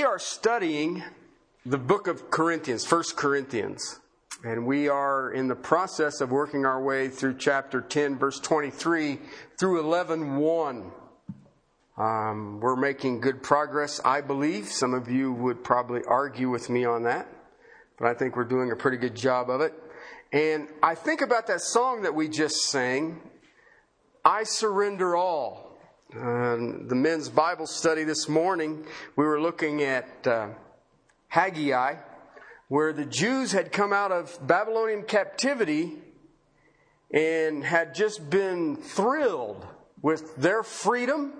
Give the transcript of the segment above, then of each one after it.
we are studying the book of Corinthians, First Corinthians. And we are in the process of working our way through chapter 10, verse 23 through 11, 1. Um, we're making good progress, I believe. Some of you would probably argue with me on that, but I think we're doing a pretty good job of it. And I think about that song that we just sang, I Surrender All. Um, the men's Bible study this morning, we were looking at uh, Haggai, where the Jews had come out of Babylonian captivity and had just been thrilled with their freedom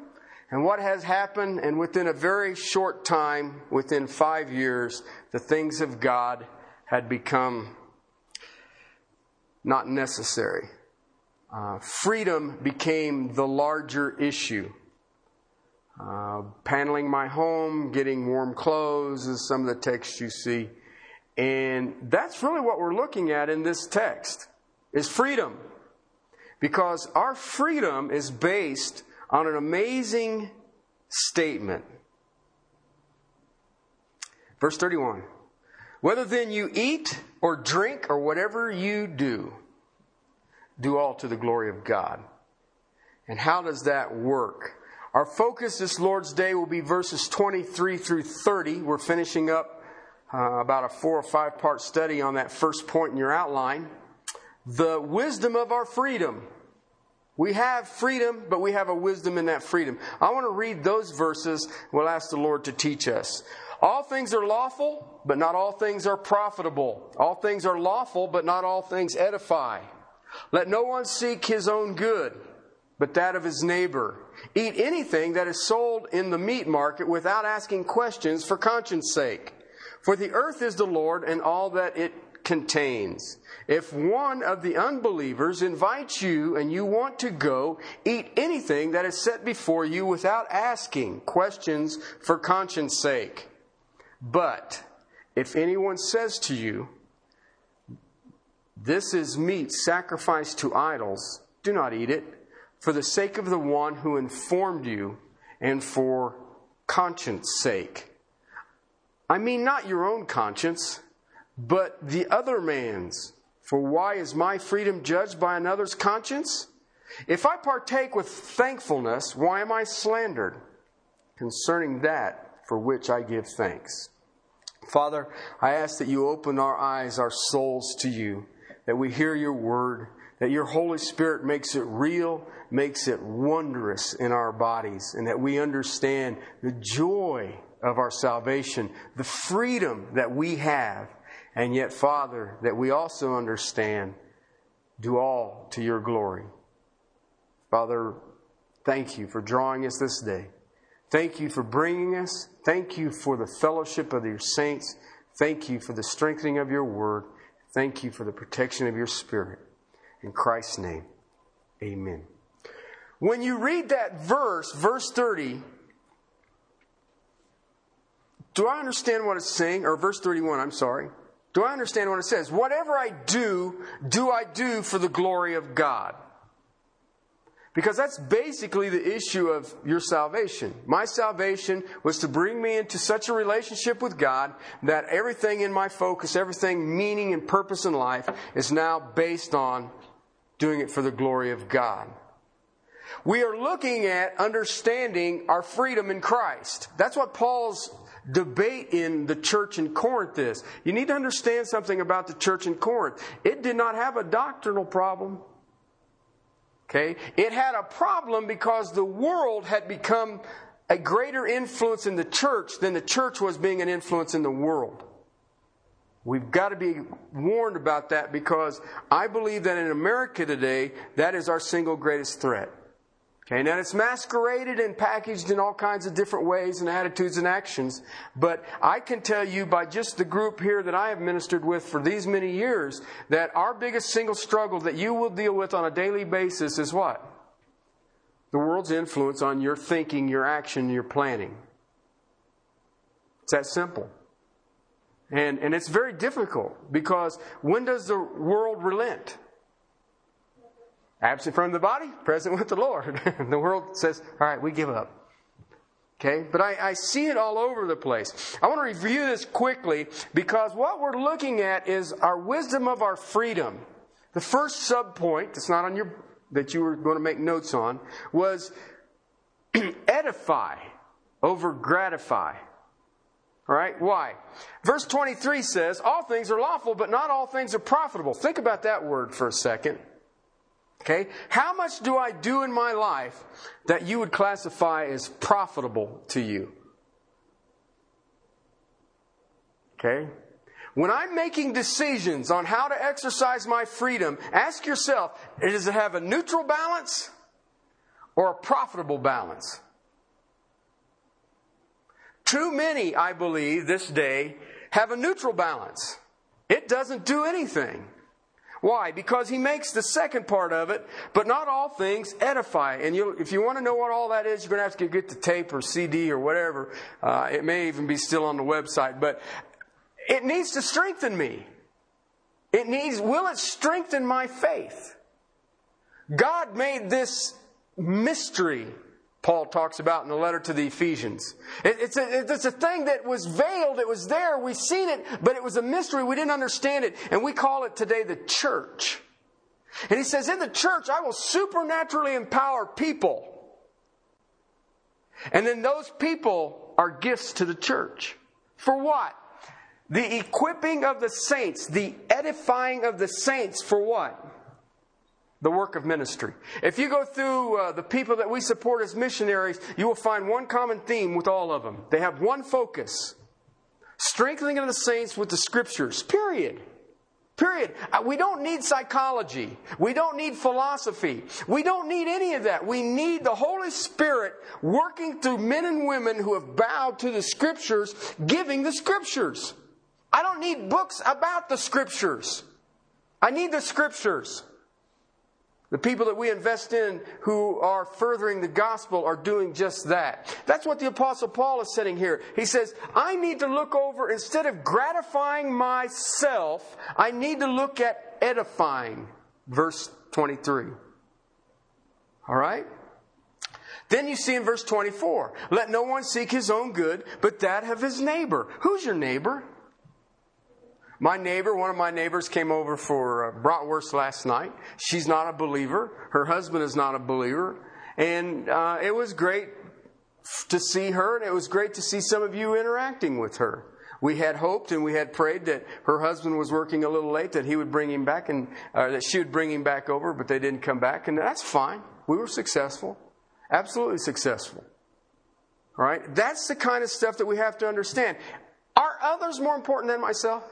and what has happened. And within a very short time, within five years, the things of God had become not necessary uh, freedom became the larger issue. Uh, paneling my home, getting warm clothes is some of the text you see. And that's really what we're looking at in this text is freedom. Because our freedom is based on an amazing statement. Verse 31. Whether then you eat or drink or whatever you do, do all to the glory of God. And how does that work? Our focus this Lord's Day will be verses 23 through 30. We're finishing up uh, about a four or five part study on that first point in your outline. The wisdom of our freedom. We have freedom, but we have a wisdom in that freedom. I want to read those verses. We'll ask the Lord to teach us. All things are lawful, but not all things are profitable. All things are lawful, but not all things edify. Let no one seek his own good, but that of his neighbor. Eat anything that is sold in the meat market without asking questions for conscience sake. For the earth is the Lord and all that it contains. If one of the unbelievers invites you and you want to go, eat anything that is set before you without asking questions for conscience sake. But if anyone says to you, this is meat sacrificed to idols. Do not eat it, for the sake of the one who informed you and for conscience sake. I mean, not your own conscience, but the other man's. For why is my freedom judged by another's conscience? If I partake with thankfulness, why am I slandered concerning that for which I give thanks? Father, I ask that you open our eyes, our souls to you that we hear your word, that your Holy Spirit makes it real, makes it wondrous in our bodies, and that we understand the joy of our salvation, the freedom that we have, and yet, Father, that we also understand do all to your glory. Father, thank you for drawing us this day. Thank you for bringing us. Thank you for the fellowship of your saints. Thank you for the strengthening of your word. Thank you for the protection of your spirit. In Christ's name, amen. When you read that verse, verse 30, do I understand what it's saying? Or verse 31, I'm sorry. Do I understand what it says? Whatever I do, do I do for the glory of God? Because that's basically the issue of your salvation. My salvation was to bring me into such a relationship with God that everything in my focus, everything meaning and purpose in life is now based on doing it for the glory of God. We are looking at understanding our freedom in Christ. That's what Paul's debate in the church in Corinth is. You need to understand something about the church in Corinth. It did not have a doctrinal problem. Okay? It had a problem because the world had become a greater influence in the church than the church was being an influence in the world. We've got to be warned about that because I believe that in America today, that is our single greatest threat. Okay, now it's masqueraded and packaged in all kinds of different ways and attitudes and actions, but I can tell you by just the group here that I have ministered with for these many years that our biggest single struggle that you will deal with on a daily basis is what? The world's influence on your thinking, your action, your planning. It's that simple. And, and it's very difficult because when does the world relent? Absent from the body, present with the Lord. the world says, all right, we give up. Okay, but I, I, see it all over the place. I want to review this quickly because what we're looking at is our wisdom of our freedom. The first sub point that's not on your that you were going to make notes on was edify over gratify. All right? Why? Verse 23 says, All things are lawful, but not all things are profitable. Think about that word for a second. Okay? How much do I do in my life that you would classify as profitable to you? Okay? When I'm making decisions on how to exercise my freedom, ask yourself does it have a neutral balance or a profitable balance? Too many, I believe, this day have a neutral balance. It doesn't do anything. Why? Because he makes the second part of it, but not all things edify. And if you want to know what all that is, you're going to have to get the tape or CD or whatever. Uh, it may even be still on the website, but it needs to strengthen me. It needs, will it strengthen my faith? God made this mystery Paul talks about in the letter to the Ephesians. it's, a, it's a thing that was veiled, it was there, we've seen it, but it was a mystery, we didn't understand it, and we call it today the church. And he says, In the church, I will supernaturally empower people. And then those people are gifts to the church. For what? The equipping of the saints, the edifying of the saints for what? The work of ministry. If you go through uh, the people that we support as missionaries, you will find one common theme with all of them. They have one focus strengthening of the saints with the scriptures, period. Period. Uh, we don't need psychology. We don't need philosophy. We don't need any of that. We need the Holy Spirit working through men and women who have bowed to the scriptures, giving the scriptures. I don't need books about the scriptures. I need the scriptures. The people that we invest in who are furthering the gospel are doing just that. That's what the apostle Paul is saying here. He says, I need to look over, instead of gratifying myself, I need to look at edifying. Verse 23. All right? Then you see in verse 24, let no one seek his own good, but that of his neighbor. Who's your neighbor? My neighbor, one of my neighbors came over for uh, bratwurst last night. She's not a believer. Her husband is not a believer. And uh, it was great to see her, and it was great to see some of you interacting with her. We had hoped and we had prayed that her husband was working a little late, that he would bring him back, and uh, that she would bring him back over, but they didn't come back, and that's fine. We were successful, absolutely successful. All right, that's the kind of stuff that we have to understand. Are others more important than myself?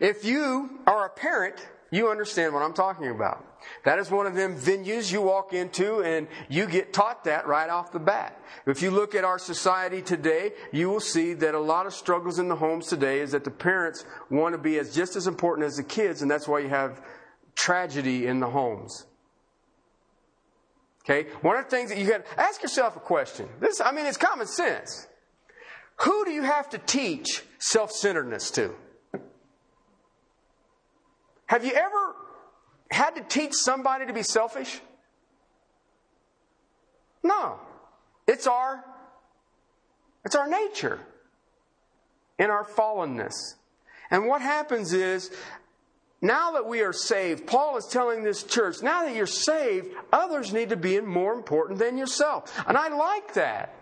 If you are a parent, you understand what I'm talking about. That is one of them venues you walk into and you get taught that right off the bat. If you look at our society today, you will see that a lot of struggles in the homes today is that the parents want to be as just as important as the kids and that's why you have tragedy in the homes. Okay? One of the things that you got ask yourself a question. This I mean it's common sense. Who do you have to teach self-centeredness to? Have you ever had to teach somebody to be selfish? No. It's our it's our nature in our fallenness. And what happens is now that we are saved, Paul is telling this church, now that you're saved, others need to be more important than yourself. And I like that.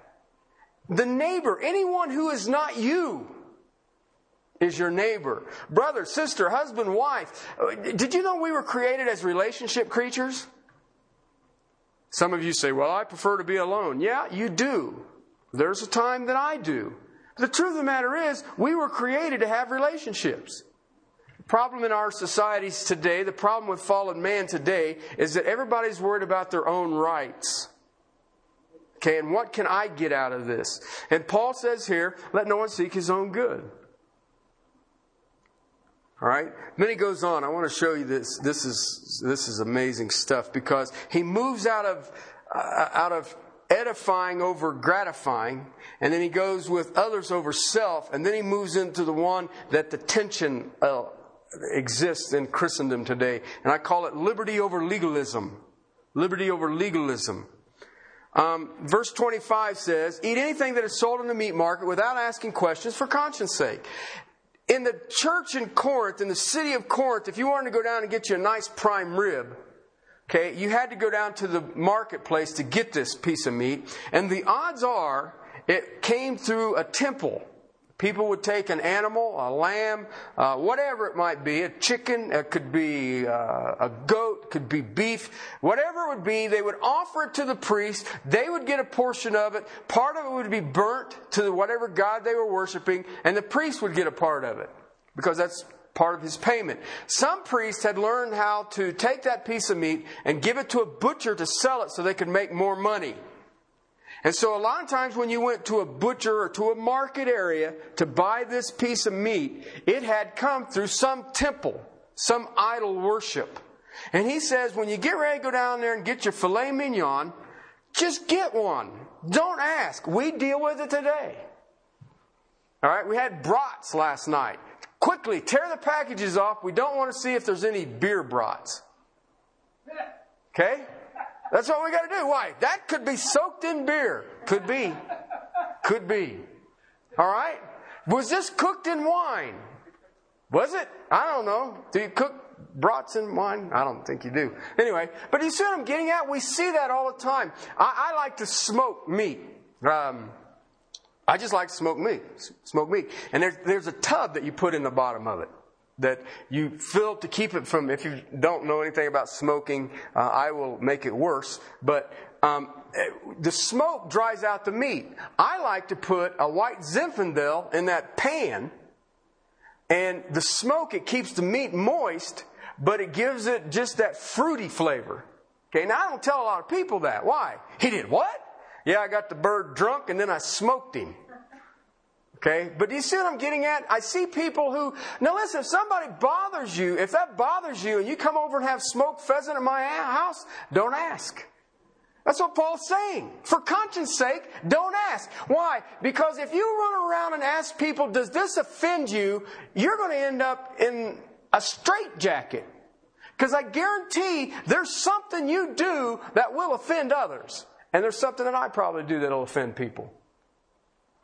The neighbor, anyone who is not you, is your neighbor. Brother, sister, husband, wife. Did you know we were created as relationship creatures? Some of you say, well, I prefer to be alone. Yeah, you do. There's a time that I do. The truth of the matter is, we were created to have relationships. The problem in our societies today, the problem with fallen man today, is that everybody's worried about their own rights. Okay, and what can I get out of this? And Paul says here, let no one seek his own good. All right. Then he goes on. I want to show you this. This is this is amazing stuff because he moves out of uh, out of edifying over gratifying, and then he goes with others over self, and then he moves into the one that the tension uh, exists in Christendom today, and I call it liberty over legalism. Liberty over legalism. Um, verse 25 says, Eat anything that is sold in the meat market without asking questions for conscience sake. In the church in Corinth, in the city of Corinth, if you wanted to go down and get you a nice prime rib, okay, you had to go down to the marketplace to get this piece of meat. And the odds are it came through a temple. People would take an animal, a lamb, uh, whatever it might be, a chicken, it could be uh, a goat, could be beef, whatever it would be, they would offer it to the priest. They would get a portion of it. Part of it would be burnt to whatever god they were worshiping, and the priest would get a part of it because that's part of his payment. Some priests had learned how to take that piece of meat and give it to a butcher to sell it so they could make more money. And so a lot of times when you went to a butcher or to a market area to buy this piece of meat, it had come through some temple, some idol worship. And he says, when you get ready to go down there and get your filet mignon, just get one. Don't ask. We deal with it today. All right, we had brats last night. Quickly, tear the packages off. We don't want to see if there's any beer brats. Okay? That's what we got to do. Why? That could be soaked in beer. Could be. Could be. All right? Was this cooked in wine? Was it? I don't know. Do you cook brats in wine? I don't think you do. Anyway, but you see what I'm getting at? We see that all the time. I, I like to smoke meat. Um, I just like smoke meat. Smoke meat. And there's, there's a tub that you put in the bottom of it that you fill to keep it from, if you don't know anything about smoking, uh, I will make it worse. But um, the smoke dries out the meat. I like to put a white Zinfandel in that pan, and the smoke, it keeps the meat moist, but it gives it just that fruity flavor. Okay, now I don't tell a lot of people that. Why? He did what? Yeah, I got the bird drunk and then I smoked him. Okay? But do you see what I'm getting at? I see people who, now listen, if somebody bothers you, if that bothers you and you come over and have smoked pheasant at my house, don't ask. That's what Paul's saying. For conscience sake, don't ask. Why? Because if you run around and ask people, does this offend you? You're going to end up in a straitjacket. Because I guarantee there's something you do that will offend others. And there's something that I probably do that'll offend people.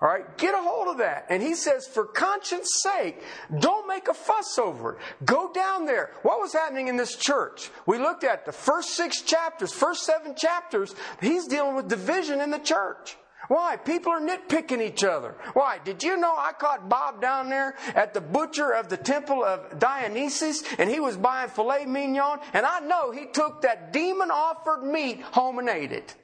All right, get a hold of that. And he says, for conscience sake, don't make a fuss over it. Go down there. What was happening in this church? We looked at the first six chapters, first seven chapters. He's dealing with division in the church. Why? People are nitpicking each other. Why? Did you know I caught Bob down there at the butcher of the temple of Dionysus and he was buying filet mignon and I know he took that demon offered meat home and ate it.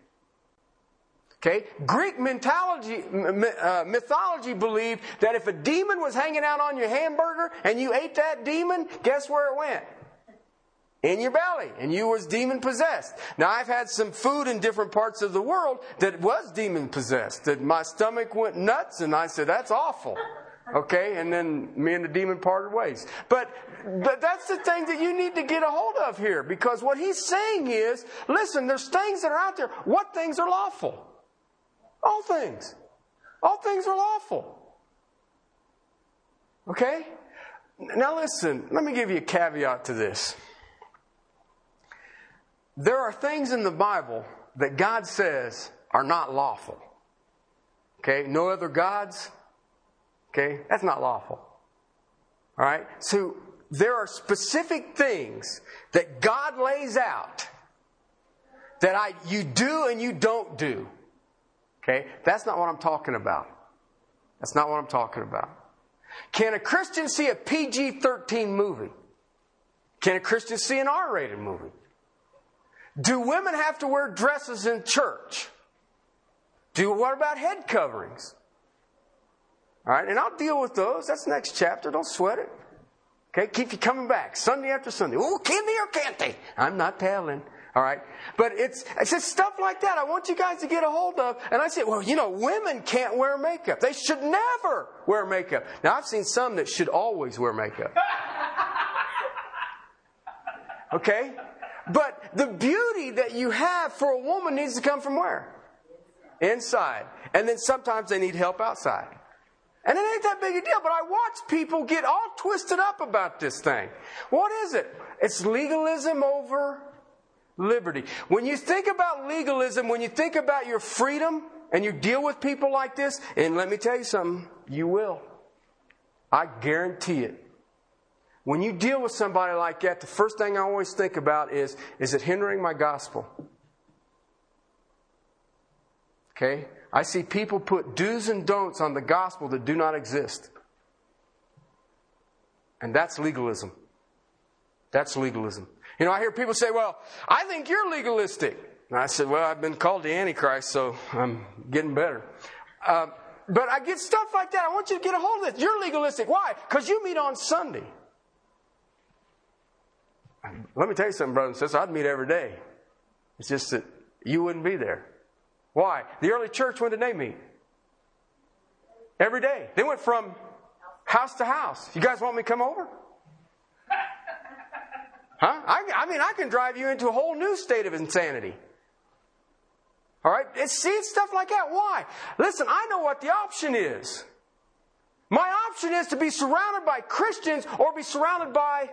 Okay? Greek mentality, uh, mythology believed that if a demon was hanging out on your hamburger and you ate that demon, guess where it went? In your belly, and you was demon possessed. Now I've had some food in different parts of the world that was demon possessed. That my stomach went nuts, and I said, "That's awful." Okay, and then me and the demon parted ways. But, but that's the thing that you need to get a hold of here, because what he's saying is, listen, there's things that are out there. What things are lawful? All things. All things are lawful. Okay? Now listen, let me give you a caveat to this. There are things in the Bible that God says are not lawful. Okay? No other gods. Okay? That's not lawful. All right? So there are specific things that God lays out that I you do and you don't do. Okay? That's not what I'm talking about. That's not what I'm talking about. Can a Christian see a PG 13 movie? Can a Christian see an R rated movie? Do women have to wear dresses in church? Do what about head coverings? All right, and I'll deal with those. That's the next chapter. Don't sweat it. Okay, keep you coming back Sunday after Sunday. Oh, can they or can't they? I'm not telling. All right. But it's, it's just stuff like that I want you guys to get a hold of. And I say, well, you know, women can't wear makeup. They should never wear makeup. Now, I've seen some that should always wear makeup. Okay? But the beauty that you have for a woman needs to come from where? Inside. And then sometimes they need help outside. And it ain't that big a deal, but I watch people get all twisted up about this thing. What is it? It's legalism over liberty. When you think about legalism, when you think about your freedom, and you deal with people like this, and let me tell you something, you will. I guarantee it. When you deal with somebody like that, the first thing I always think about is is it hindering my gospel? Okay? I see people put do's and don'ts on the gospel that do not exist. And that's legalism. That's legalism. You know, I hear people say, well, I think you're legalistic. And I said, well, I've been called the Antichrist, so I'm getting better. Uh, but I get stuff like that. I want you to get a hold of this. You're legalistic. Why? Because you meet on Sunday. Let me tell you something, brothers and sisters. I'd meet every day. It's just that you wouldn't be there. Why? The early church, when did they meet? Every day. They went from house to house. You guys want me to come over? Huh? I, I mean, I can drive you into a whole new state of insanity. All right? It's, see, it's stuff like that. Why? Listen, I know what the option is. My option is to be surrounded by Christians or be surrounded by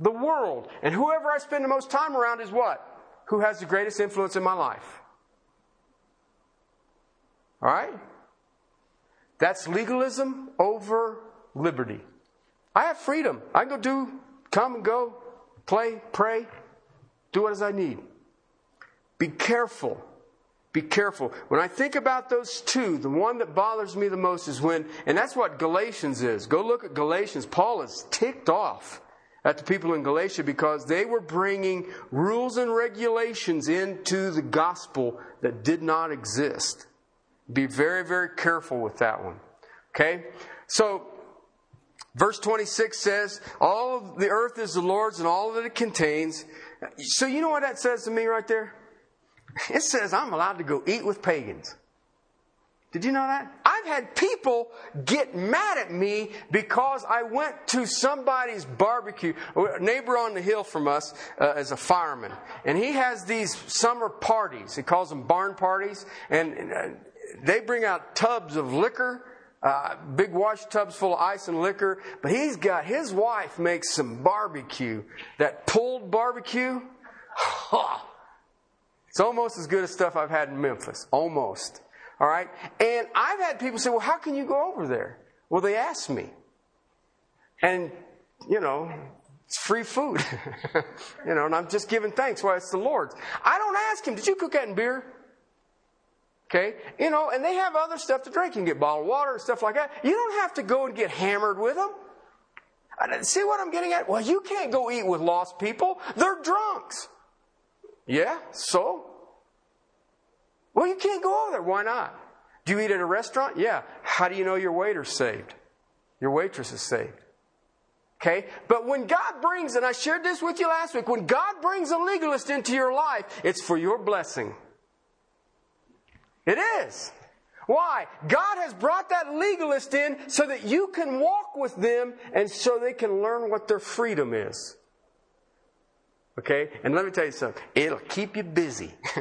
the world. And whoever I spend the most time around is what? Who has the greatest influence in my life? All right? That's legalism over liberty. I have freedom. I can go do, come and go, play, pray, do what as I need. Be careful. Be careful. When I think about those two, the one that bothers me the most is when, and that's what Galatians is. Go look at Galatians. Paul is ticked off at the people in Galatia because they were bringing rules and regulations into the gospel that did not exist. Be very, very careful with that one. Okay? So, verse 26 says, All of the earth is the Lord's and all that it contains. So, you know what that says to me right there? It says I'm allowed to go eat with pagans. Did you know that? I've had people get mad at me because I went to somebody's barbecue. A neighbor on the hill from us uh, is a fireman, and he has these summer parties. He calls them barn parties, and uh, they bring out tubs of liquor. Uh, big wash tubs full of ice and liquor, but he's got his wife makes some barbecue, that pulled barbecue. It's almost as good as stuff I've had in Memphis. Almost. All right? And I've had people say, well, how can you go over there? Well, they asked me. And, you know, it's free food. you know, and I'm just giving thanks. Well, it's the Lord's. I don't ask him, did you cook that in beer? Okay? You know, and they have other stuff to drink. You can get bottled water and stuff like that. You don't have to go and get hammered with them. See what I'm getting at? Well, you can't go eat with lost people. They're drunks. Yeah, so? Well, you can't go over there. Why not? Do you eat at a restaurant? Yeah. How do you know your waiter's saved? Your waitress is saved. Okay? But when God brings, and I shared this with you last week, when God brings a legalist into your life, it's for your blessing. It is. Why? God has brought that legalist in so that you can walk with them and so they can learn what their freedom is. Okay? And let me tell you something. It'll keep you busy.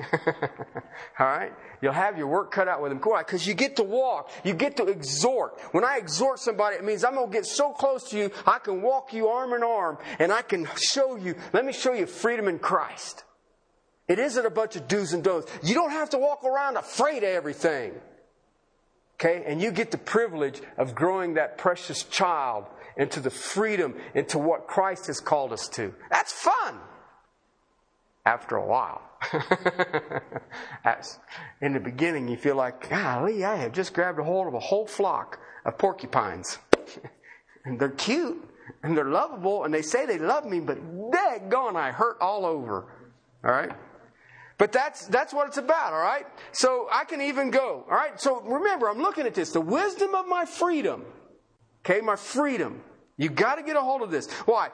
All right? You'll have your work cut out with them. Why? Because you get to walk. You get to exhort. When I exhort somebody, it means I'm going to get so close to you, I can walk you arm in arm and I can show you, let me show you freedom in Christ. It isn't a bunch of do's and don'ts. You don't have to walk around afraid of everything. Okay? And you get the privilege of growing that precious child into the freedom, into what Christ has called us to. That's fun after a while. in the beginning, you feel like, golly, I have just grabbed a hold of a whole flock of porcupines. and they're cute and they're lovable and they say they love me, but daggone, I hurt all over. All right? But that's, that's what it's about, all right? So I can even go, all right? So remember, I'm looking at this. The wisdom of my freedom. Okay, my freedom. You got to get a hold of this. Why?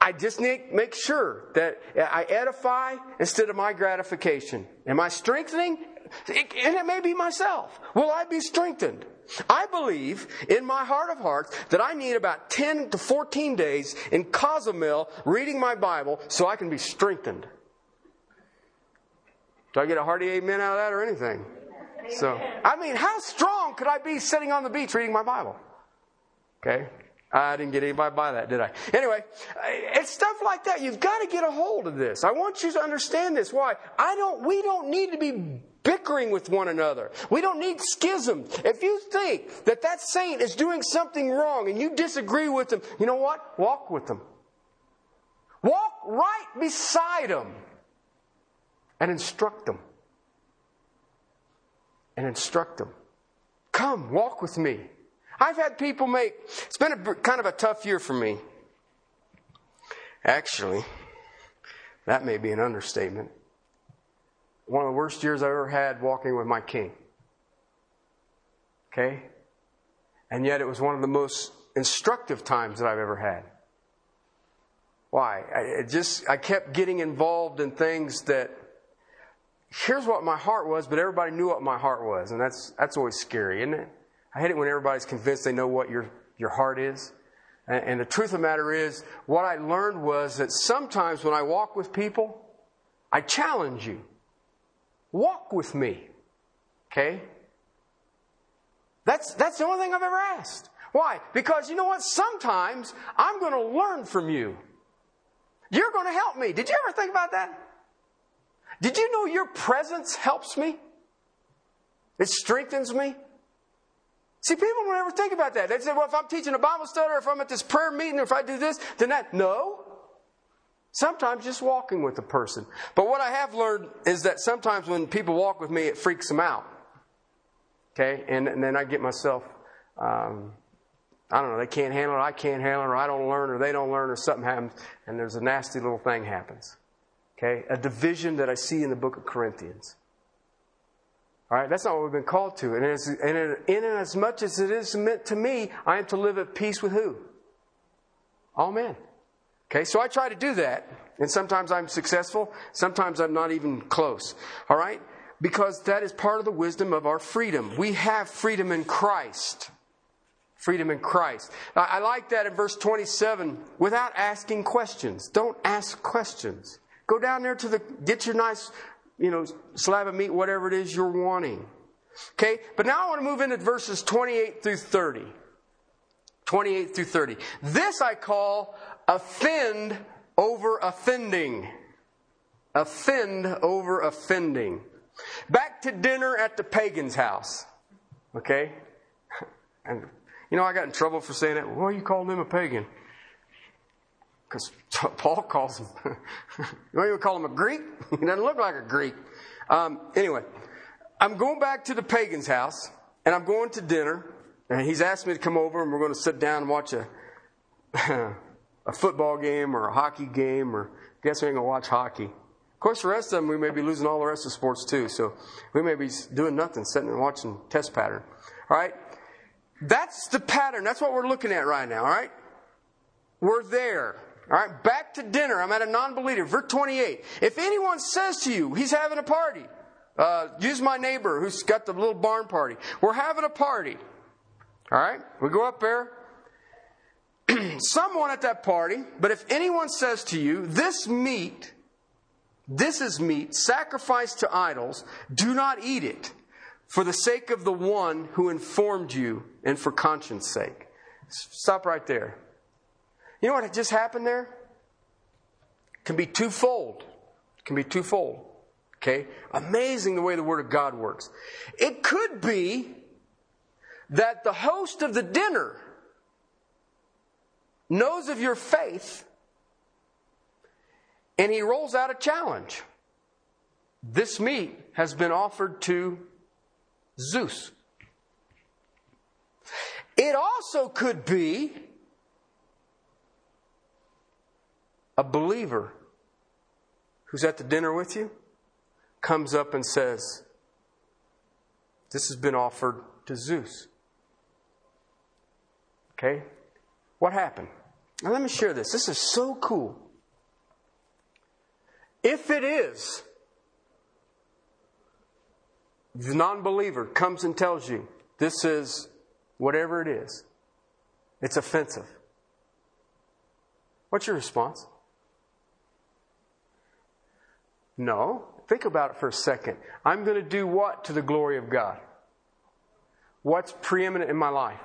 I just need make sure that I edify instead of my gratification. Am I strengthening? And it may be myself. Will I be strengthened? I believe in my heart of hearts that I need about 10 to 14 days in Cozumel reading my Bible so I can be strengthened. Do I get a hearty amen out of that or anything? So, I mean, how strong could I be sitting on the beach reading my Bible? Okay? I didn't get anybody by that, did I? Anyway, it's stuff like that. You've got to get a hold of this. I want you to understand this. Why? I don't, we don't need to be bickering with one another. We don't need schism. If you think that that saint is doing something wrong and you disagree with them, you know what? Walk with them. Walk right beside them and instruct them. And instruct them. Come, walk with me. I've had people make, it's been a, kind of a tough year for me. Actually, that may be an understatement. One of the worst years I ever had walking with my king. Okay? And yet it was one of the most instructive times that I've ever had. Why? I just, I kept getting involved in things that, here's what my heart was, but everybody knew what my heart was. And that's, that's always scary, isn't it? I hate it when everybody's convinced they know what your, your heart is. And, and the truth of the matter is, what I learned was that sometimes when I walk with people, I challenge you. Walk with me. Okay? That's, that's the only thing I've ever asked. Why? Because you know what? Sometimes I'm going to learn from you. You're going to help me. Did you ever think about that? Did you know your presence helps me? It strengthens me. See, people don't ever think about that. They say, well, if I'm teaching a Bible study or if I'm at this prayer meeting or if I do this, then that. No. Sometimes just walking with a person. But what I have learned is that sometimes when people walk with me, it freaks them out. Okay? And, and then I get myself, um, I don't know, they can't handle it, I can't handle it, or I don't learn, or they don't learn, or something happens, and there's a nasty little thing happens. Okay? A division that I see in the book of Corinthians. All right, that's not what we've been called to. And, as, and in, as much as it is meant to me, I am to live at peace with who? All men. Okay, so I try to do that. And sometimes I'm successful, sometimes I'm not even close. All right? Because that is part of the wisdom of our freedom. We have freedom in Christ. Freedom in Christ. I like that in verse 27 without asking questions. Don't ask questions. Go down there to the, get your nice you know, slab of meat, whatever it is you're wanting. Okay? But now I want to move into verses 28 through 30. 28 through 30. This I call offend over offending. Offend over offending. Back to dinner at the pagan's house. Okay? And, you know, I got in trouble for saying that. Why are you calling him a pagan? Because Paul calls him, you don't even call him a Greek? He doesn't look like a Greek. Um, anyway, I'm going back to the pagan's house, and I'm going to dinner, and he's asked me to come over, and we're going to sit down and watch a, a football game or a hockey game, or I guess we ain't going to watch hockey. Of course, the rest of them, we may be losing all the rest of sports too, so we may be doing nothing, sitting and watching test pattern. All right? That's the pattern. That's what we're looking at right now, all right? We're there. All right, back to dinner. I'm at a non believer. Verse 28. If anyone says to you, he's having a party, uh, use my neighbor who's got the little barn party. We're having a party. All right, we go up there. Someone at that party, but if anyone says to you, this meat, this is meat sacrificed to idols, do not eat it for the sake of the one who informed you and for conscience sake. Stop right there. You know what just happened there? Can be twofold. Can be twofold. Okay? Amazing the way the Word of God works. It could be that the host of the dinner knows of your faith and he rolls out a challenge. This meat has been offered to Zeus. It also could be a believer who's at the dinner with you comes up and says, This has been offered to Zeus. Okay? What happened? Now let me share this. This is so cool. If it is, the non believer comes and tells you this is whatever it is, it's offensive. What's your response? No. Think about it for a second. I'm going to do what to the glory of God? What's preeminent in my life?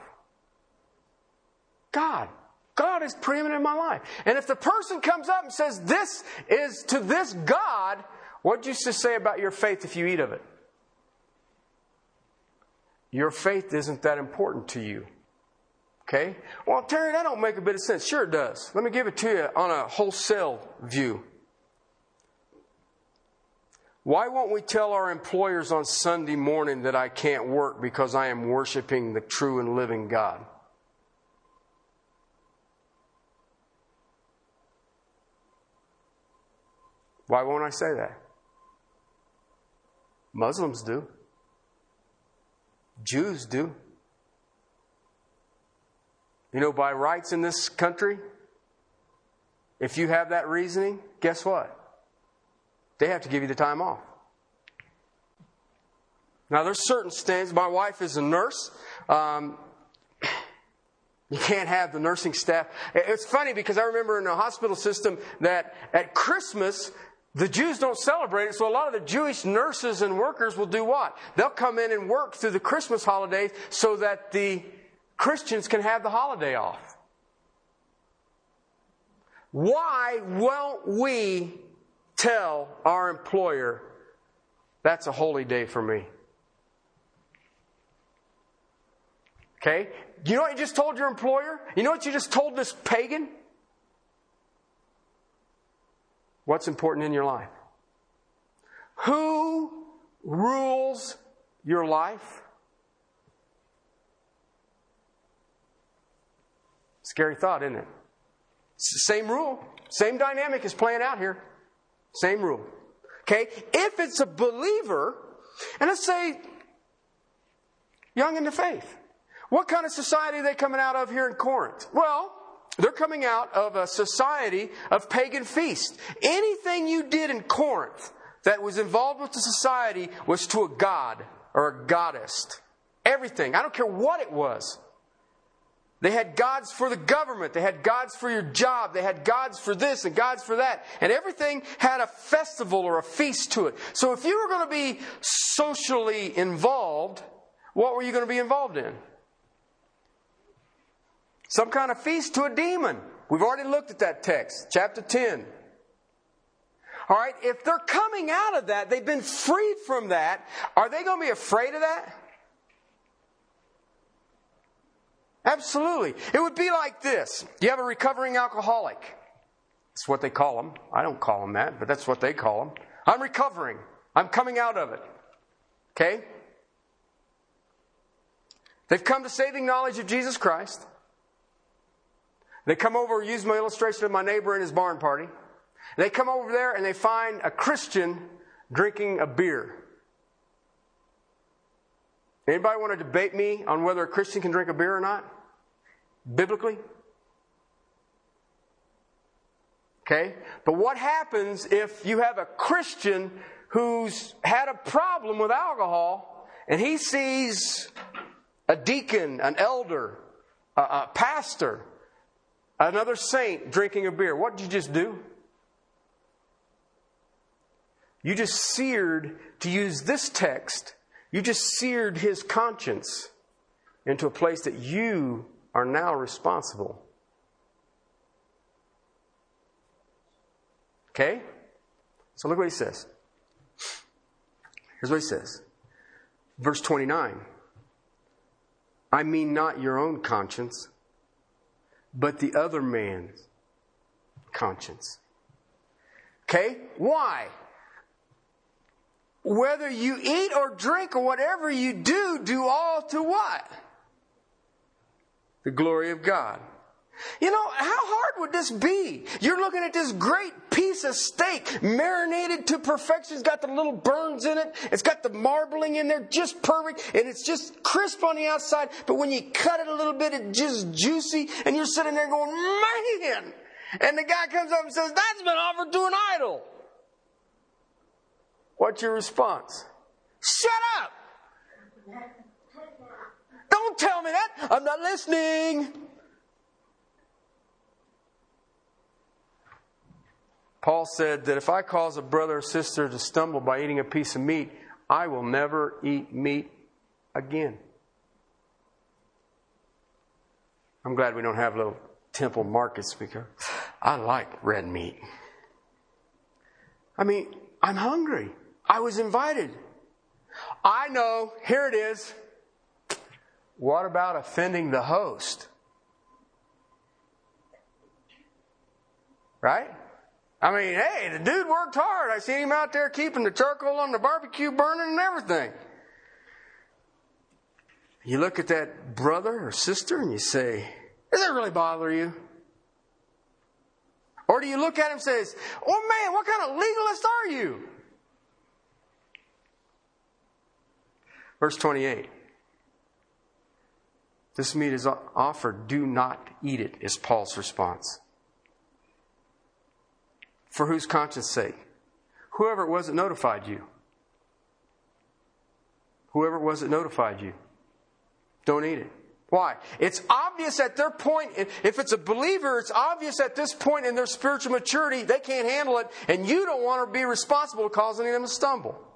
God. God is preeminent in my life. And if the person comes up and says, This is to this God, what do you say about your faith if you eat of it? Your faith isn't that important to you. Okay? Well, Terry, that don't make a bit of sense. Sure it does. Let me give it to you on a wholesale view. Why won't we tell our employers on Sunday morning that I can't work because I am worshiping the true and living God? Why won't I say that? Muslims do. Jews do. You know, by rights in this country, if you have that reasoning, guess what? They have to give you the time off. Now, there's certain standards. My wife is a nurse. Um, you can't have the nursing staff. It's funny because I remember in the hospital system that at Christmas, the Jews don't celebrate it, so a lot of the Jewish nurses and workers will do what? They'll come in and work through the Christmas holidays so that the Christians can have the holiday off. Why won't we tell our employer that's a holy day for me? Okay? You know what you just told your employer? You know what you just told this pagan? What's important in your life? Who rules your life? Scary thought, isn't it? Same rule, same dynamic is playing out here. Same rule. Okay? If it's a believer, and let's say young in the faith, what kind of society are they coming out of here in Corinth? Well, they're coming out of a society of pagan feasts. Anything you did in Corinth that was involved with the society was to a god or a goddess. Everything. I don't care what it was. They had gods for the government. They had gods for your job. They had gods for this and gods for that. And everything had a festival or a feast to it. So if you were going to be socially involved, what were you going to be involved in? Some kind of feast to a demon. We've already looked at that text, chapter 10. All right, if they're coming out of that, they've been freed from that, are they going to be afraid of that? Absolutely. It would be like this you have a recovering alcoholic. That's what they call them. I don't call them that, but that's what they call them. I'm recovering, I'm coming out of it. Okay? They've come to saving knowledge of Jesus Christ. They come over, use my illustration of my neighbor in his barn party. They come over there and they find a Christian drinking a beer. Anybody want to debate me on whether a Christian can drink a beer or not? Biblically? Okay? But what happens if you have a Christian who's had a problem with alcohol and he sees a deacon, an elder, a, a pastor Another saint drinking a beer. What did you just do? You just seared, to use this text, you just seared his conscience into a place that you are now responsible. Okay? So look what he says. Here's what he says. Verse 29. I mean not your own conscience but the other man's conscience. Okay? Why? Whether you eat or drink or whatever you do, do all to what? The glory of God. You know, how hard would this be? You're looking at this great piece of steak, marinated to perfection. It's got the little burns in it. It's got the marbling in there, just perfect. And it's just crisp on the outside. But when you cut it a little bit, it's just juicy. And you're sitting there going, man! And the guy comes up and says, that's been offered to an idol. What's your response? Shut up! Don't tell me that. I'm not listening. Paul said that if I cause a brother or sister to stumble by eating a piece of meat, I will never eat meat again. I'm glad we don't have little temple markets because I like red meat. I mean, I'm hungry. I was invited. I know, here it is. What about offending the host? Right? I mean, hey, the dude worked hard. I seen him out there keeping the charcoal on the barbecue burning and everything. You look at that brother or sister and you say, Does that really bother you? Or do you look at him and say, Oh man, what kind of legalist are you? Verse 28. This meat is offered, do not eat it, is Paul's response. For whose conscience sake? Whoever it was that notified you. Whoever it was that notified you. Don't eat it. Why? It's obvious at their point, if it's a believer, it's obvious at this point in their spiritual maturity, they can't handle it, and you don't want to be responsible for causing them to stumble.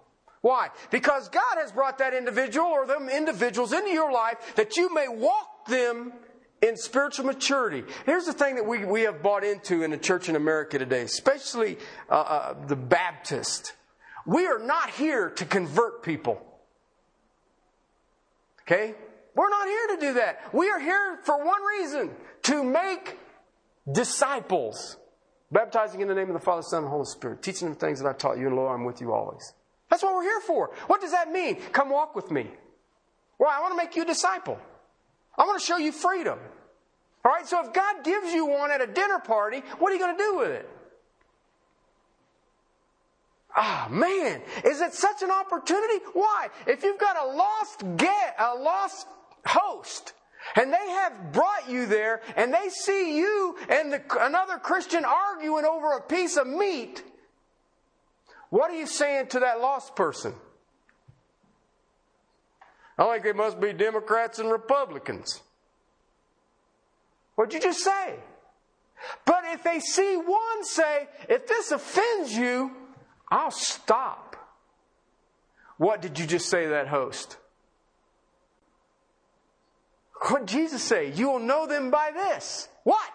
Why? Because God has brought that individual or them individuals into your life that you may walk them in spiritual maturity. Here's the thing that we, we have bought into in the church in America today, especially uh, uh, the Baptist. We are not here to convert people. Okay? We're not here to do that. We are here for one reason to make disciples, baptizing in the name of the Father, Son, and Holy Spirit, teaching them things that I taught you, and Lord, I'm with you always. That's what we're here for. What does that mean? Come walk with me. Well, I want to make you a disciple. I want to show you freedom. All right, so if God gives you one at a dinner party, what are you going to do with it? Ah, oh, man, is it such an opportunity? Why? If you've got a lost get, a lost host, and they have brought you there, and they see you and the, another Christian arguing over a piece of meat, what are you saying to that lost person? I think they must be Democrats and Republicans. What'd you just say? But if they see one say, if this offends you, I'll stop. What did you just say to that host? What did Jesus say? You will know them by this. What?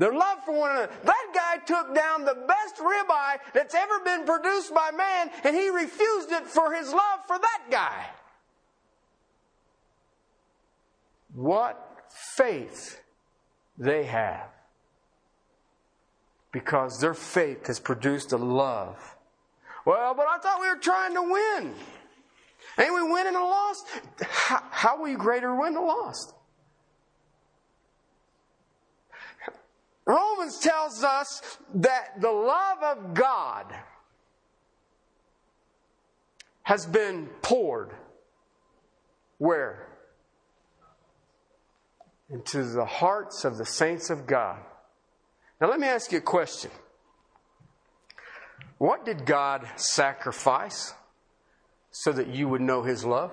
Their love for one another. That guy took down the best ribeye that's ever been produced by man, and he refused it for his love for that guy. what faith they have. Because their faith has produced a love. Well, but I thought we were trying to win. Ain't we winning a lost? How, how will you greater win the lost? Romans tells us that the love of God has been poured where? into the hearts of the saints of God. Now, let me ask you a question. What did God sacrifice so that you would know His love?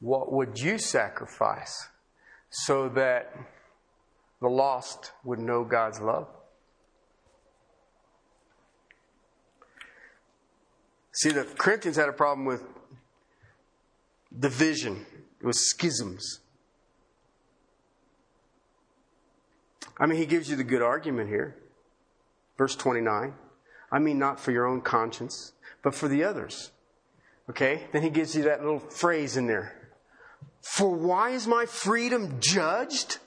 What would you sacrifice so that the lost would know God's love? See, the Corinthians had a problem with division, it was schisms. I mean, he gives you the good argument here. Verse 29. I mean, not for your own conscience, but for the others. Okay? Then he gives you that little phrase in there. For why is my freedom judged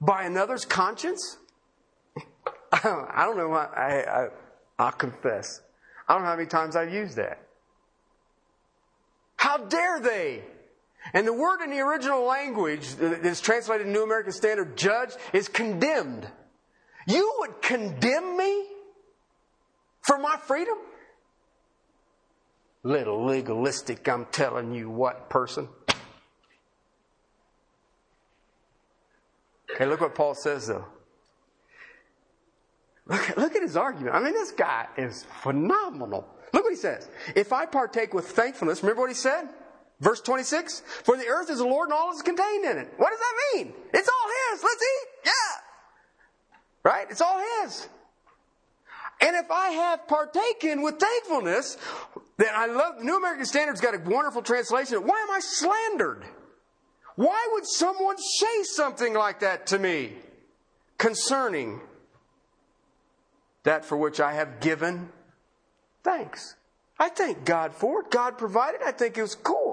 by another's conscience? I don't know. What, I, I, I'll confess. I don't know how many times I've used that. How dare they? And the word in the original language that is translated in New American Standard, judge, is condemned. You would condemn me for my freedom? Little legalistic, I'm telling you what, person. Okay, look what Paul says though. Look, look at his argument. I mean, this guy is phenomenal. Look what he says. If I partake with thankfulness, remember what he said? Verse 26? For the earth is the Lord and all is contained in it. What does that mean? It's all His. Let's eat. Yeah. Right? It's all His. And if I have partaken with thankfulness, then I love the New American Standard's got a wonderful translation. Why am I slandered? Why would someone say something like that to me concerning that for which I have given thanks? I thank God for it. God provided. I think it was cool.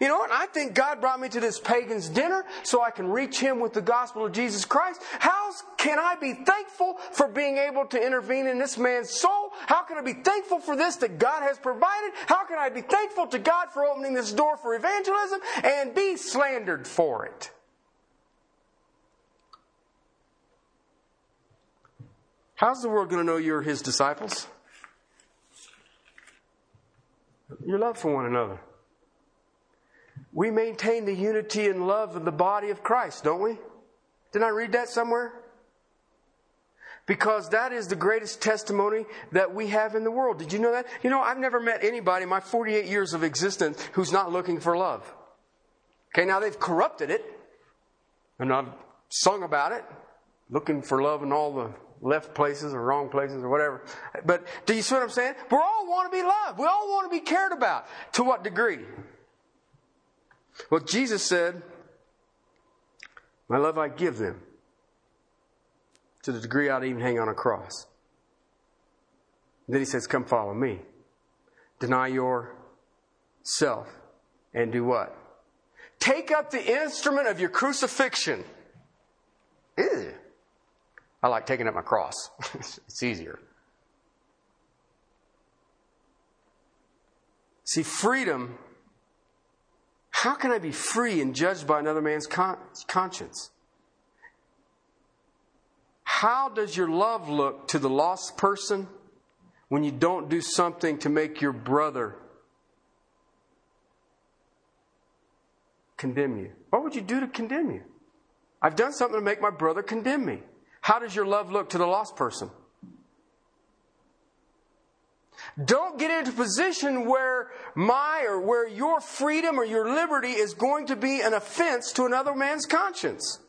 You know what? I think God brought me to this pagan's dinner so I can reach him with the gospel of Jesus Christ. How can I be thankful for being able to intervene in this man's soul? How can I be thankful for this that God has provided? How can I be thankful to God for opening this door for evangelism and be slandered for it? How's the world going to know you're his disciples? Your love for one another we maintain the unity and love of the body of Christ, don't we? Didn't I read that somewhere? Because that is the greatest testimony that we have in the world. Did you know that? You know, I've never met anybody in my 48 years of existence who's not looking for love. Okay, now they've corrupted it, and I've sung about it, looking for love in all the left places or wrong places or whatever. But do you see what I'm saying? We all want to be loved. We all want to be cared about. To what degree? Well, Jesus said, My love I give them to the degree I'd even hang on a cross. And then he says, Come follow me. Deny yourself and do what? Take up the instrument of your crucifixion. Ew. I like taking up my cross, it's easier. See, freedom how can I be free and judged by another man's con- conscience? How does your love look to the lost person when you don't do something to make your brother condemn you? What would you do to condemn you? I've done something to make my brother condemn me. How does your love look to the lost person? Don't get into a position where my or where your freedom or your liberty is going to be an offense to another man's conscience.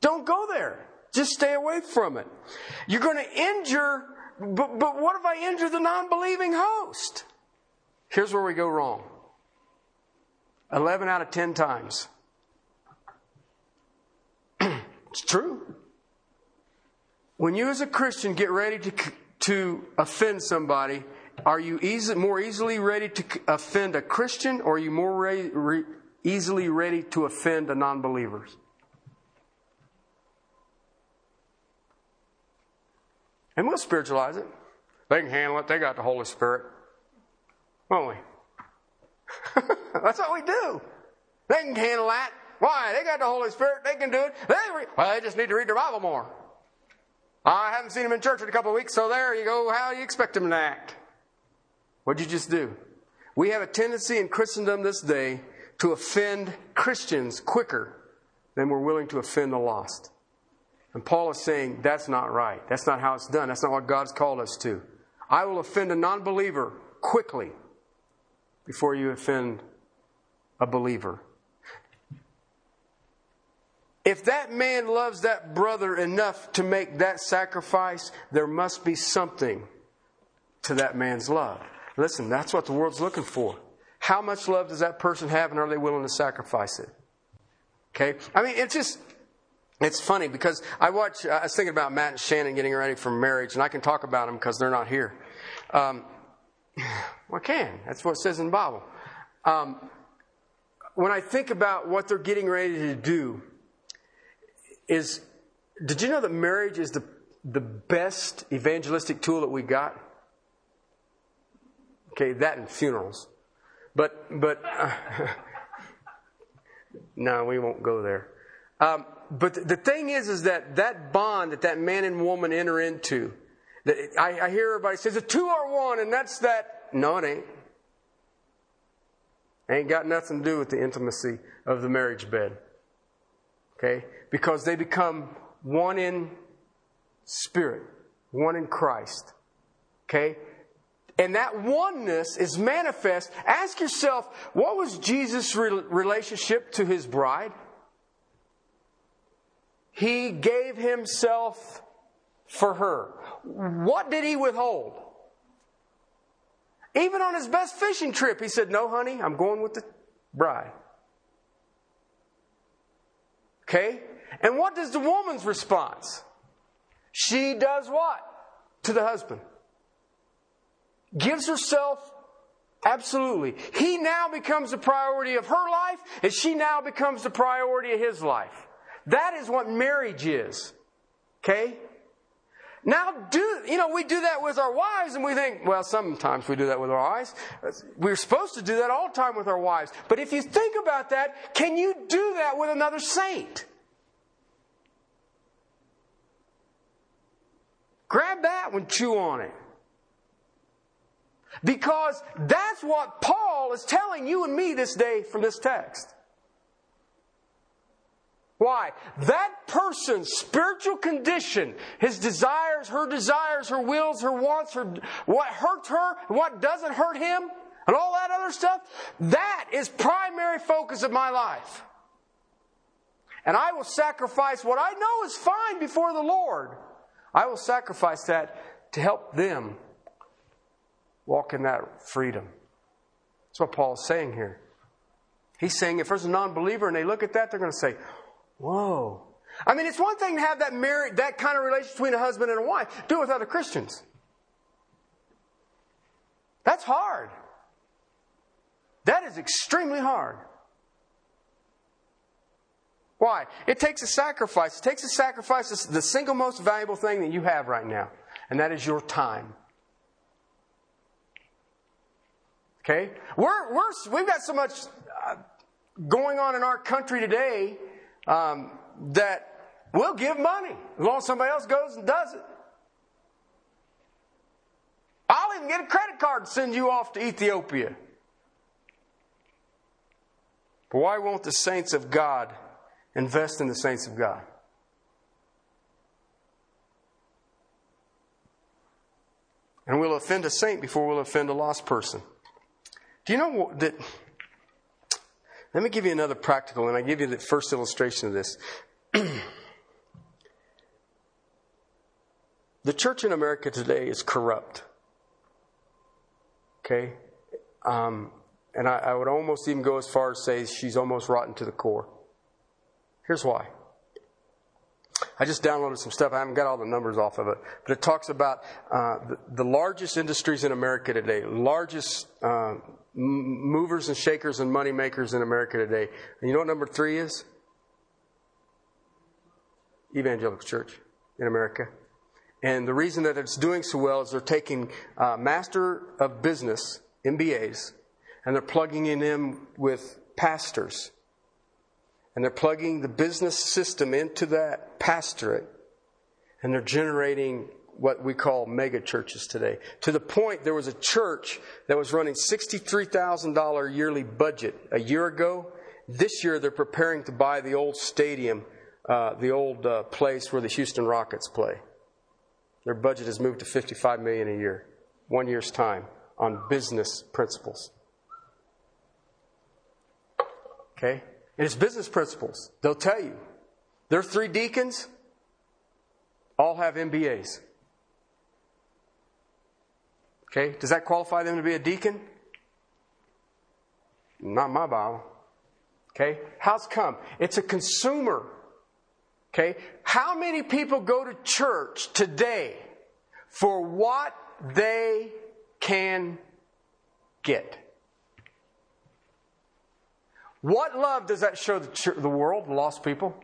Don't go there. Just stay away from it. You're going to injure, but, but what if I injure the non believing host? Here's where we go wrong 11 out of 10 times. it's true. When you as a Christian get ready to to offend somebody, are you easy, more easily ready to offend a Christian or are you more re, re, easily ready to offend a non believers? And we'll spiritualize it. They can handle it. They got the Holy Spirit. Won't we? That's what we do. They can handle that. Why? They got the Holy Spirit. They can do it. They re- well, they just need to read their Bible more. Uh, I haven't seen him in church in a couple of weeks, so there you go. How do you expect him to act? What'd you just do? We have a tendency in Christendom this day to offend Christians quicker than we're willing to offend the lost. And Paul is saying that's not right. That's not how it's done. That's not what God's called us to. I will offend a non believer quickly before you offend a believer. If that man loves that brother enough to make that sacrifice, there must be something to that man's love. Listen, that's what the world's looking for. How much love does that person have, and are they willing to sacrifice it? Okay? I mean, it's just, it's funny because I watch, I was thinking about Matt and Shannon getting ready for marriage, and I can talk about them because they're not here. Um, well, I can. That's what it says in the Bible. Um, when I think about what they're getting ready to do, is did you know that marriage is the, the best evangelistic tool that we got? Okay, that and funerals. But, but, uh, no, we won't go there. Um, but the thing is, is that that bond that that man and woman enter into, that I, I hear everybody says, the two are one, and that's that. No, it ain't. Ain't got nothing to do with the intimacy of the marriage bed. Okay? Because they become one in spirit, one in Christ. Okay? And that oneness is manifest. Ask yourself, what was Jesus' relationship to his bride? He gave himself for her. what did he withhold? Even on his best fishing trip, he said, No, honey, I'm going with the bride. Okay? And what does the woman's response? She does what to the husband? Gives herself absolutely. He now becomes the priority of her life, and she now becomes the priority of his life. That is what marriage is. Okay? Now, do, you know, we do that with our wives and we think, well, sometimes we do that with our wives. We're supposed to do that all the time with our wives. But if you think about that, can you do that with another saint? Grab that one, chew on it. Because that's what Paul is telling you and me this day from this text. Why? That person's spiritual condition, his desires, her desires, her wills, her wants, her, what hurts her, what doesn't hurt him, and all that other stuff, that is primary focus of my life. And I will sacrifice what I know is fine before the Lord. I will sacrifice that to help them walk in that freedom. That's what Paul is saying here. He's saying if there's a non believer and they look at that, they're going to say, Whoa. I mean, it's one thing to have that marriage, that kind of relationship between a husband and a wife. Do it with other Christians. That's hard. That is extremely hard. Why? It takes a sacrifice. It takes a sacrifice, the single most valuable thing that you have right now, and that is your time. Okay? We're, we're, we've got so much uh, going on in our country today um, that we'll give money as long as somebody else goes and does it. I'll even get a credit card and send you off to Ethiopia. But why won't the saints of God invest in the saints of God? And we'll offend a saint before we'll offend a lost person. Do you know that let me give you another practical, and I give you the first illustration of this. the church in America today is corrupt. Okay? Um, and I, I would almost even go as far as say she's almost rotten to the core. Here's why. I just downloaded some stuff. I haven't got all the numbers off of it, but it talks about uh, the, the, largest industries in America today, largest uh, movers and shakers and money makers in America today. And you know what number three is? Evangelical Church in America. And the reason that it's doing so well is they're taking uh, Master of Business, MBAs, and they're plugging in them with pastors. And they're plugging the business system into that pastorate. And they're generating what we call mega churches today. To the point there was a church that was running $63,000 yearly budget a year ago. This year they're preparing to buy the old stadium, uh, the old uh, place where the Houston Rockets play. Their budget has moved to 55 million a year, one year's time, on business principles. Okay? And it's business principles. They'll tell you. Their three deacons all have MBAs. Okay, does that qualify them to be a deacon? Not my Bible. Okay, how's come? It's a consumer. Okay, how many people go to church today for what they can get? What love does that show the, church, the world, the lost people?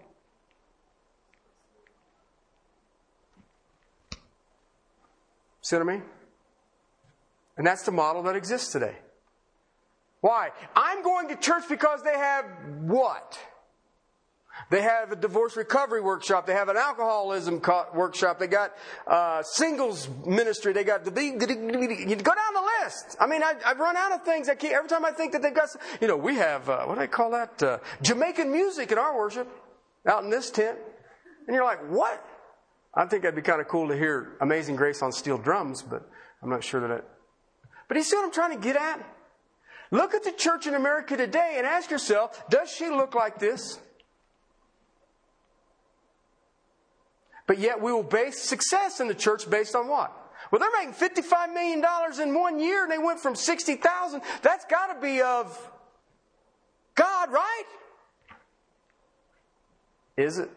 See what I mean? And that's the model that exists today. Why? I'm going to church because they have what? They have a divorce recovery workshop. They have an alcoholism workshop. They got uh, singles ministry. They got you go down the list. I mean, I, have run out of things. I keep, every time I think that they've got, you know, we have uh, what do I call that? Uh, Jamaican music in our worship out in this tent, and you're like, what? I think that'd be kind of cool to hear Amazing Grace on steel drums, but I'm not sure that it but you see what I'm trying to get at? Look at the church in America today and ask yourself, does she look like this? But yet we will base success in the church based on what? Well, they're making $55 million in one year and they went from 60,000. That's got to be of God, right? Is it?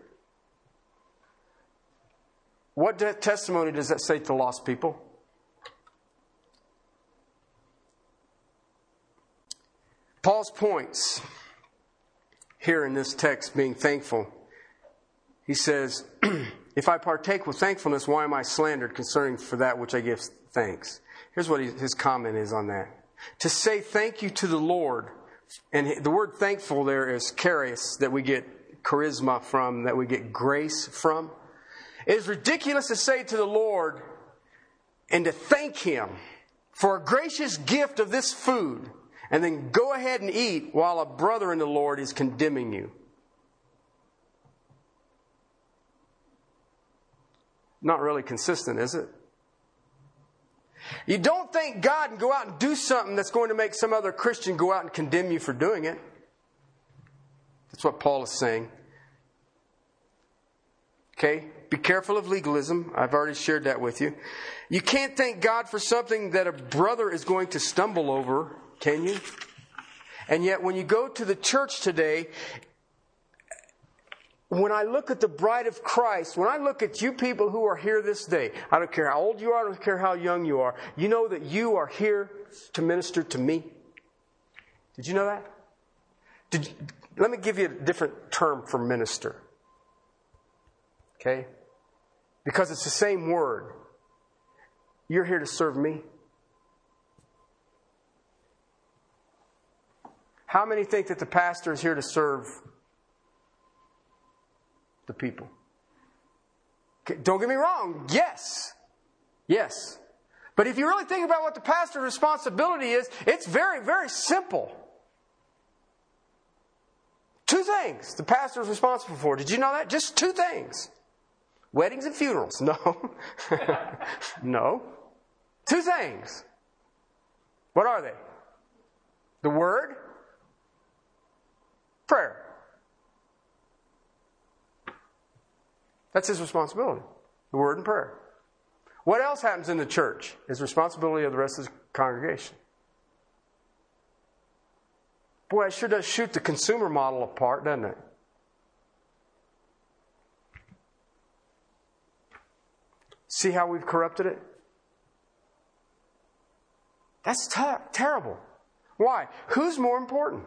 What testimony does that say to lost people? Paul's points here in this text being thankful. He says, If I partake with thankfulness, why am I slandered concerning for that which I give thanks? Here's what his comment is on that. To say thank you to the Lord, and the word thankful there is charis, that we get charisma from, that we get grace from. It is ridiculous to say to the Lord and to thank Him for a gracious gift of this food and then go ahead and eat while a brother in the Lord is condemning you. Not really consistent, is it? You don't thank God and go out and do something that's going to make some other Christian go out and condemn you for doing it. That's what Paul is saying. Okay? Be careful of legalism. I've already shared that with you. You can't thank God for something that a brother is going to stumble over, can you? And yet, when you go to the church today, when I look at the bride of Christ, when I look at you people who are here this day, I don't care how old you are, I don't care how young you are, you know that you are here to minister to me. Did you know that? Did, let me give you a different term for minister. Okay? Because it's the same word. You're here to serve me. How many think that the pastor is here to serve the people? Don't get me wrong. Yes. Yes. But if you really think about what the pastor's responsibility is, it's very, very simple. Two things the pastor is responsible for. Did you know that? Just two things. Weddings and funerals. No. no. Two things. What are they? The Word, prayer. That's his responsibility. The Word and prayer. What else happens in the church is responsibility of the rest of the congregation. Boy, it sure does shoot the consumer model apart, doesn't it? See how we've corrupted it? That's ter- terrible. Why? Who's more important?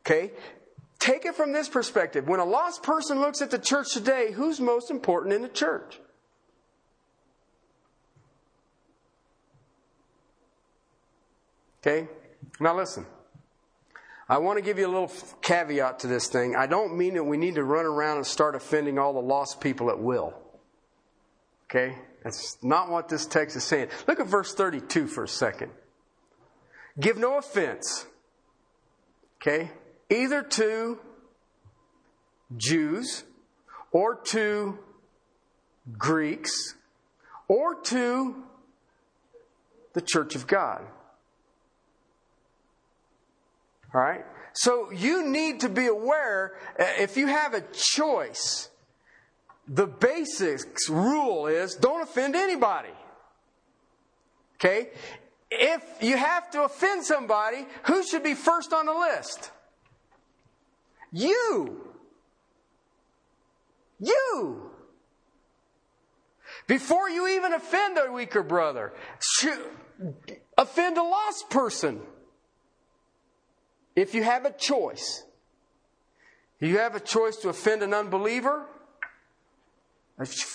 Okay? Take it from this perspective. When a lost person looks at the church today, who's most important in the church? Okay? Now listen. I want to give you a little caveat to this thing. I don't mean that we need to run around and start offending all the lost people at will. Okay? That's not what this text is saying. Look at verse 32 for a second. Give no offense. Okay? Either to Jews or to Greeks or to the church of God. All right? So you need to be aware uh, if you have a choice the basics rule is don't offend anybody. Okay? If you have to offend somebody, who should be first on the list? You. You. Before you even offend a weaker brother, offend a lost person. If you have a choice, you have a choice to offend an unbeliever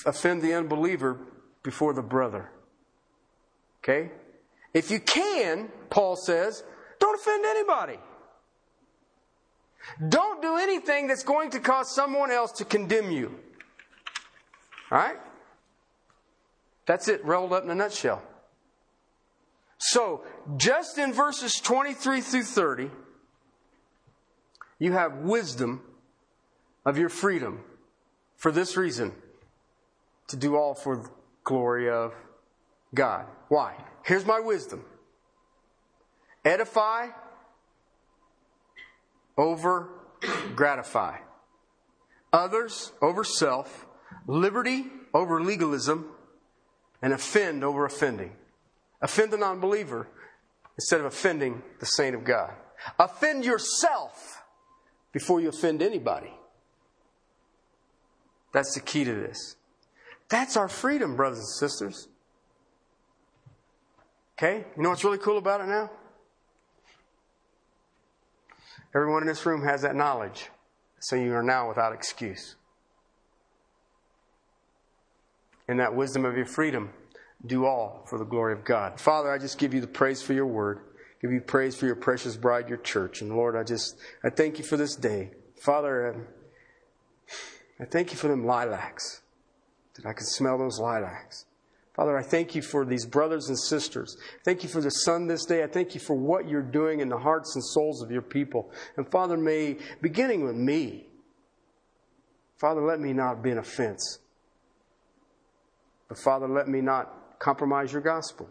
offend the unbeliever before the brother. Okay? If you can, Paul says, don't offend anybody. Don't do anything that's going to cause someone else to condemn you. All right? That's it, rolled up in a nutshell. So, just in verses 23 through 30, you have wisdom of your freedom for this reason to do all for the glory of God. Why? Here's my wisdom edify over gratify. others over self, liberty over legalism, and offend over offending. Offend the non believer instead of offending the saint of God. Offend yourself before you offend anybody. That's the key to this. That's our freedom, brothers and sisters. Okay? You know what's really cool about it now? Everyone in this room has that knowledge. So you are now without excuse. In that wisdom of your freedom, do all for the glory of God. Father, I just give you the praise for your word. Give you praise for your precious bride, your church. And Lord, I just, I thank you for this day. Father, I thank you for them lilacs. That I can smell those lilacs. Father, I thank you for these brothers and sisters. Thank you for the sun this day. I thank you for what you're doing in the hearts and souls of your people. And Father, may, beginning with me, Father, let me not be an offense. But Father, let me not compromise your gospel.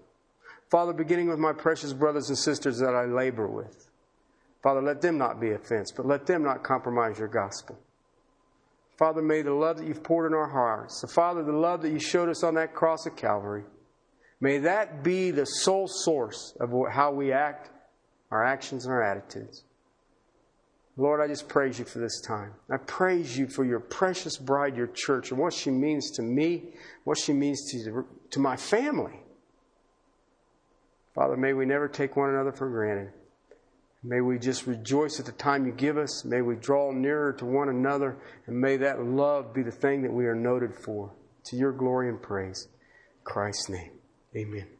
Father, beginning with my precious brothers and sisters that I labor with. Father, let them not be offense, but let them not compromise your gospel. Father, may the love that you've poured in our hearts, the Father, the love that you showed us on that cross at Calvary, may that be the sole source of how we act, our actions, and our attitudes. Lord, I just praise you for this time. I praise you for your precious bride, your church, and what she means to me, what she means to, to my family. Father, may we never take one another for granted. May we just rejoice at the time you give us. May we draw nearer to one another. And may that love be the thing that we are noted for. To your glory and praise. In Christ's name. Amen.